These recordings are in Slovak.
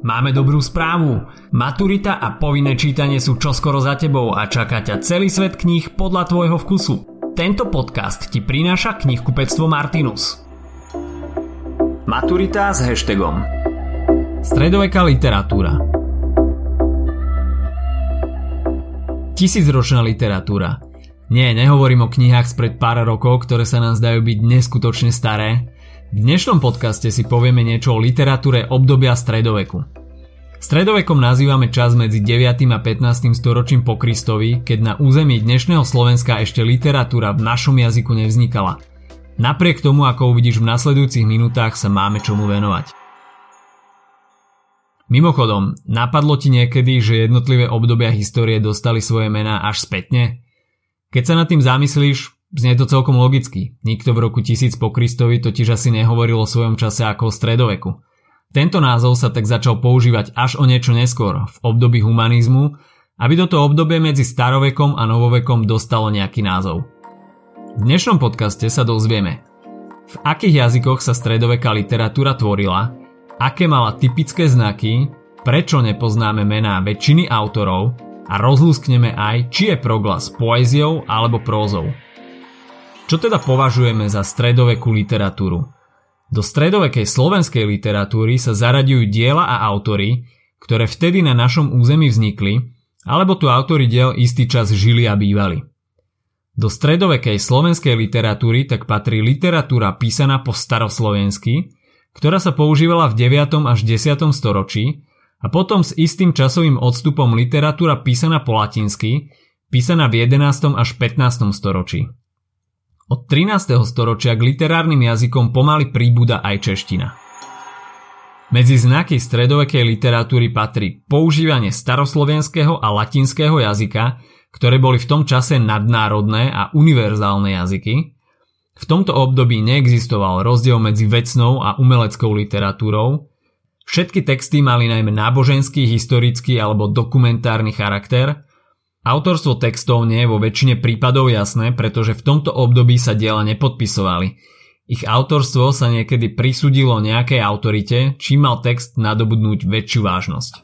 Máme dobrú správu. Maturita a povinné čítanie sú čoskoro za tebou a čaká ťa celý svet kníh podľa tvojho vkusu. Tento podcast ti prináša knihkupectvo Martinus. Maturita s hashtagom Stredoveká literatúra Tisícročná literatúra Nie, nehovorím o knihách spred pár rokov, ktoré sa nám zdajú byť neskutočne staré, v dnešnom podcaste si povieme niečo o literatúre obdobia stredoveku. Stredovekom nazývame čas medzi 9. a 15. storočím po Kristovi, keď na území dnešného Slovenska ešte literatúra v našom jazyku nevznikala. Napriek tomu, ako uvidíš v nasledujúcich minútach, sa máme čomu venovať. Mimochodom, napadlo ti niekedy, že jednotlivé obdobia histórie dostali svoje mená až spätne? Keď sa nad tým zamyslíš, Znie to celkom logicky. Nikto v roku 1000 po Kristovi totiž asi nehovoril o svojom čase ako o stredoveku. Tento názov sa tak začal používať až o niečo neskôr, v období humanizmu, aby toto obdobie medzi starovekom a novovekom dostalo nejaký názov. V dnešnom podcaste sa dozvieme, v akých jazykoch sa stredoveká literatúra tvorila, aké mala typické znaky, prečo nepoznáme mená väčšiny autorov a rozlúskneme aj, či je proglas poéziou alebo prózou. Čo teda považujeme za stredovekú literatúru? Do stredovekej slovenskej literatúry sa zaraďujú diela a autory, ktoré vtedy na našom území vznikli, alebo tu autory diel istý čas žili a bývali. Do stredovekej slovenskej literatúry tak patrí literatúra písaná po staroslovensky, ktorá sa používala v 9. až 10. storočí a potom s istým časovým odstupom literatúra písaná po latinsky, písaná v 11. až 15. storočí. Od 13. storočia k literárnym jazykom pomaly príbuda aj čeština. Medzi znaky stredovekej literatúry patrí používanie staroslovenského a latinského jazyka, ktoré boli v tom čase nadnárodné a univerzálne jazyky. V tomto období neexistoval rozdiel medzi vecnou a umeleckou literatúrou. Všetky texty mali najmä náboženský, historický alebo dokumentárny charakter Autorstvo textov nie je vo väčšine prípadov jasné, pretože v tomto období sa diela nepodpisovali. Ich autorstvo sa niekedy prisudilo nejakej autorite, čím mal text nadobudnúť väčšiu vážnosť.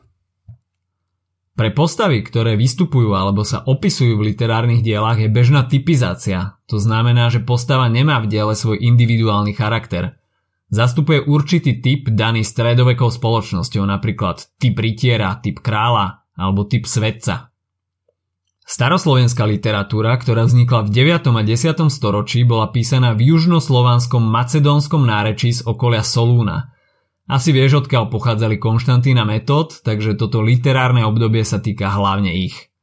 Pre postavy, ktoré vystupujú alebo sa opisujú v literárnych dielach je bežná typizácia. To znamená, že postava nemá v diele svoj individuálny charakter. Zastupuje určitý typ daný stredovekou spoločnosťou, napríklad typ rytiera, typ kráľa alebo typ svetca. Staroslovenská literatúra, ktorá vznikla v 9. a 10. storočí, bola písaná v južnoslovanskom macedónskom nárečí z okolia Solúna. Asi vieš, odkiaľ pochádzali Konštantína Metód, takže toto literárne obdobie sa týka hlavne ich.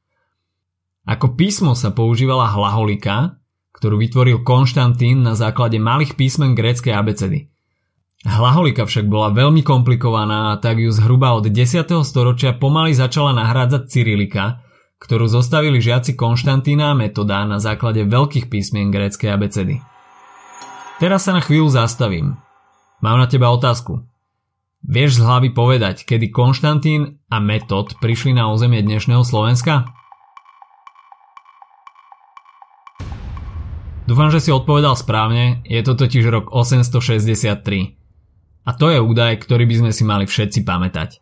Ako písmo sa používala hlaholika, ktorú vytvoril Konštantín na základe malých písmen gréckej abecedy. Hlaholika však bola veľmi komplikovaná a tak ju zhruba od 10. storočia pomaly začala nahrádzať Cyrilika, ktorú zostavili žiaci Konštantína a Metoda na základe veľkých písmien gréckej abecedy. Teraz sa na chvíľu zastavím. Mám na teba otázku. Vieš z hlavy povedať, kedy Konštantín a Metod prišli na územie dnešného Slovenska? Dúfam, že si odpovedal správne, je to totiž rok 863. A to je údaj, ktorý by sme si mali všetci pamätať.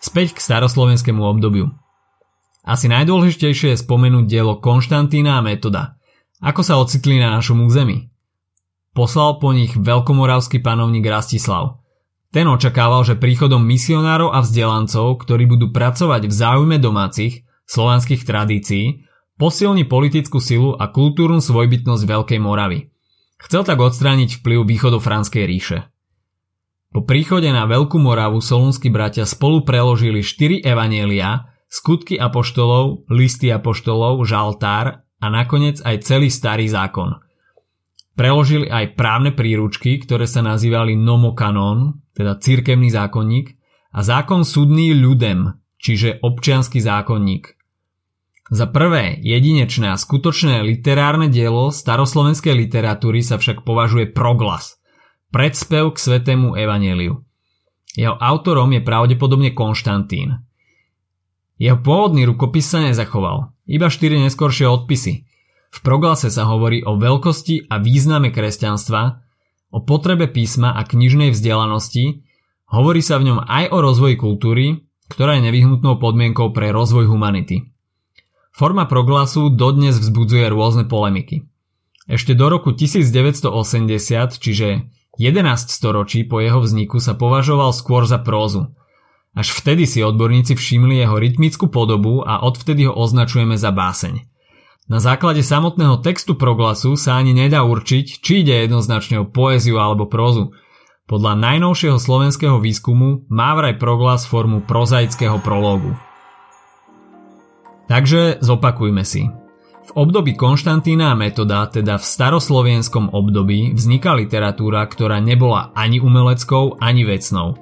Späť k staroslovenskému obdobiu. Asi najdôležitejšie je spomenúť dielo Konštantína a Metoda. Ako sa ocitli na našom území? Poslal po nich veľkomoravský panovník Rastislav. Ten očakával, že príchodom misionárov a vzdelancov, ktorí budú pracovať v záujme domácich, slovanských tradícií, posilní politickú silu a kultúrnu svojbytnosť Veľkej Moravy. Chcel tak odstrániť vplyv východofranskej ríše. Po príchode na Veľkú Moravu solúnsky bratia spolu preložili 4 evanielia, skutky apoštolov, listy apoštolov, žaltár a nakoniec aj celý starý zákon. Preložili aj právne príručky, ktoré sa nazývali nomokanon, teda cirkevný zákonník, a zákon súdný ľudem, čiže občianský zákonník. Za prvé, jedinečné a skutočné literárne dielo staroslovenskej literatúry sa však považuje proglas, predspev k svetému evaneliu. Jeho autorom je pravdepodobne Konštantín. Jeho pôvodný rukopis sa nezachoval, iba 4 neskoršie odpisy. V proglase sa hovorí o veľkosti a význame kresťanstva, o potrebe písma a knižnej vzdelanosti, Hovorí sa v ňom aj o rozvoji kultúry, ktorá je nevyhnutnou podmienkou pre rozvoj humanity. Forma proglasu dodnes vzbudzuje rôzne polemiky. Ešte do roku 1980, čiže 11 storočí po jeho vzniku sa považoval skôr za prózu. Až vtedy si odborníci všimli jeho rytmickú podobu a odvtedy ho označujeme za báseň. Na základe samotného textu proglasu sa ani nedá určiť, či ide jednoznačne o poéziu alebo prózu. Podľa najnovšieho slovenského výskumu má vraj proglas formu prozaického prológu. Takže zopakujme si. V období Konštantína a Metoda, teda v staroslovienskom období, vzniká literatúra, ktorá nebola ani umeleckou, ani vecnou.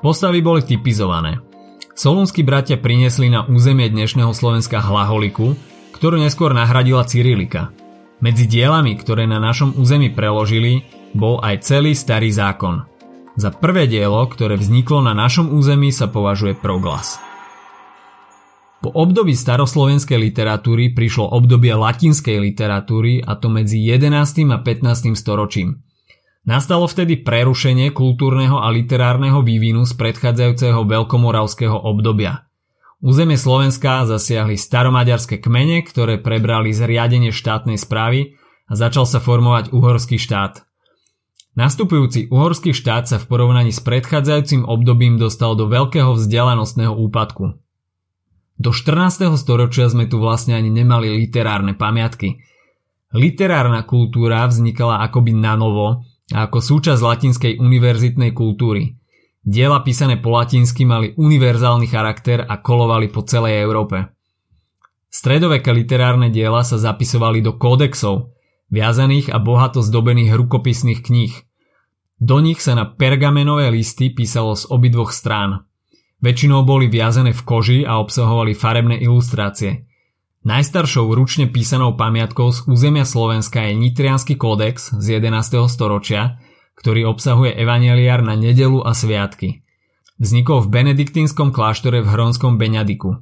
Postavy boli typizované. Solúnsky bratia priniesli na územie dnešného Slovenska hlaholiku, ktorú neskôr nahradila Cyrilika. Medzi dielami, ktoré na našom území preložili, bol aj celý starý zákon. Za prvé dielo, ktoré vzniklo na našom území, sa považuje proglas. Po období staroslovenskej literatúry prišlo obdobie latinskej literatúry a to medzi 11. a 15. storočím. Nastalo vtedy prerušenie kultúrneho a literárneho vývinu z predchádzajúceho veľkomoravského obdobia. Územie Slovenska zasiahli staromaďarské kmene, ktoré prebrali zriadenie štátnej správy a začal sa formovať uhorský štát. Nastupujúci uhorský štát sa v porovnaní s predchádzajúcim obdobím dostal do veľkého vzdelanostného úpadku. Do 14. storočia sme tu vlastne ani nemali literárne pamiatky. Literárna kultúra vznikala akoby na novo ako súčasť latinskej univerzitnej kultúry. Diela písané po latinsky mali univerzálny charakter a kolovali po celej Európe. Stredoveké literárne diela sa zapisovali do kódexov, viazaných a bohato zdobených rukopisných kníh. Do nich sa na pergamenové listy písalo z obidvoch strán – Väčšinou boli viazené v koži a obsahovali farebné ilustrácie. Najstaršou ručne písanou pamiatkou z územia Slovenska je Nitriansky kódex z 11. storočia, ktorý obsahuje evaneliár na nedelu a sviatky. Vznikol v benediktínskom kláštore v Hronskom Beňadiku.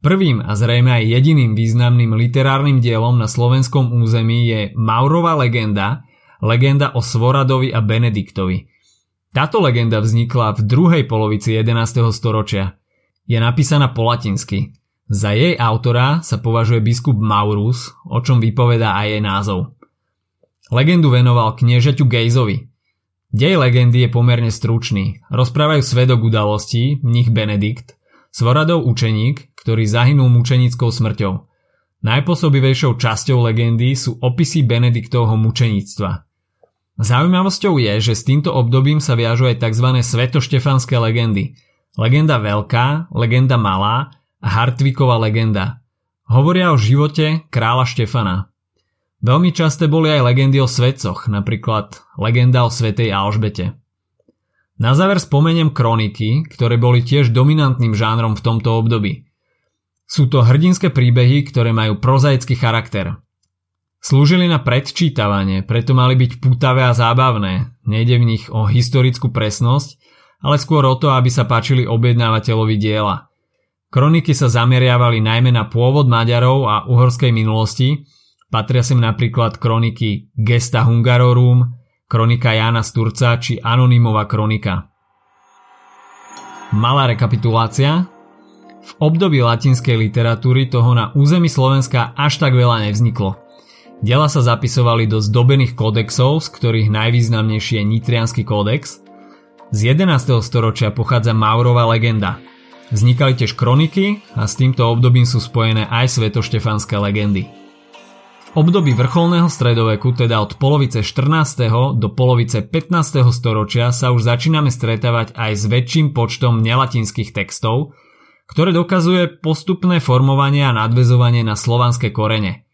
Prvým a zrejme aj jediným významným literárnym dielom na slovenskom území je Maurova legenda, legenda o Svoradovi a Benediktovi – táto legenda vznikla v druhej polovici 11. storočia. Je napísaná po latinsky. Za jej autora sa považuje biskup Maurus, o čom vypovedá aj jej názov. Legendu venoval kniežaťu Gejzovi. Dej legendy je pomerne stručný. Rozprávajú svedok udalostí, mních Benedikt, svoradov učeník, ktorý zahynul mučenickou smrťou. Najpôsobivejšou časťou legendy sú opisy Benediktovho mučenictva – Zaujímavosťou je, že s týmto obdobím sa viažu aj tzv. svetoštefanské legendy. Legenda veľká, legenda malá Hartvíková legenda. Hovoria o živote kráľa Štefana. Veľmi časté boli aj legendy o svetcoch, napríklad legenda o svetej Alžbete. Na záver spomeniem kroniky, ktoré boli tiež dominantným žánrom v tomto období. Sú to hrdinské príbehy, ktoré majú prozaický charakter. Slúžili na predčítavanie, preto mali byť pútavé a zábavné. Nejde v nich o historickú presnosť, ale skôr o to, aby sa páčili objednávateľovi diela. Kroniky sa zameriavali najmä na pôvod Maďarov a uhorskej minulosti, patria sem napríklad kroniky Gesta Hungarorum, kronika Jana Sturca či Anonymová kronika. Malá rekapitulácia. V období latinskej literatúry toho na území Slovenska až tak veľa nevzniklo – Diela sa zapisovali do zdobených kódexov, z ktorých najvýznamnejší je Nitrianský kódex. Z 11. storočia pochádza Maurova legenda. Vznikali tiež kroniky a s týmto obdobím sú spojené aj svetoštefanské legendy. V období vrcholného stredoveku, teda od polovice 14. do polovice 15. storočia sa už začíname stretávať aj s väčším počtom nelatinských textov, ktoré dokazuje postupné formovanie a nadvezovanie na slovanské korene –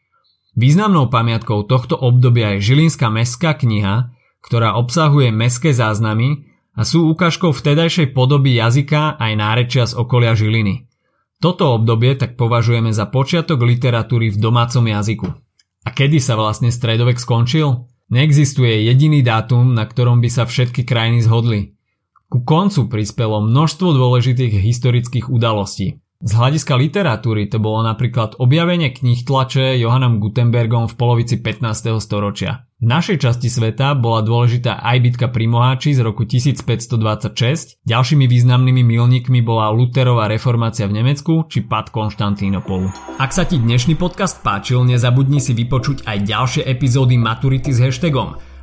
Významnou pamiatkou tohto obdobia je Žilinská mestská kniha, ktorá obsahuje mestské záznamy a sú ukážkou vtedajšej podoby jazyka aj nárečia z okolia Žiliny. Toto obdobie tak považujeme za počiatok literatúry v domácom jazyku. A kedy sa vlastne stredovek skončil? Neexistuje jediný dátum, na ktorom by sa všetky krajiny zhodli. Ku koncu prispelo množstvo dôležitých historických udalostí. Z hľadiska literatúry to bolo napríklad objavenie knih tlače Johannom Gutenbergom v polovici 15. storočia. V našej časti sveta bola dôležitá aj bitka pri Moháči z roku 1526, ďalšími významnými milníkmi bola Luterová reformácia v Nemecku či pad Konštantínopolu. Ak sa ti dnešný podcast páčil, nezabudni si vypočuť aj ďalšie epizódy Maturity s hashtagom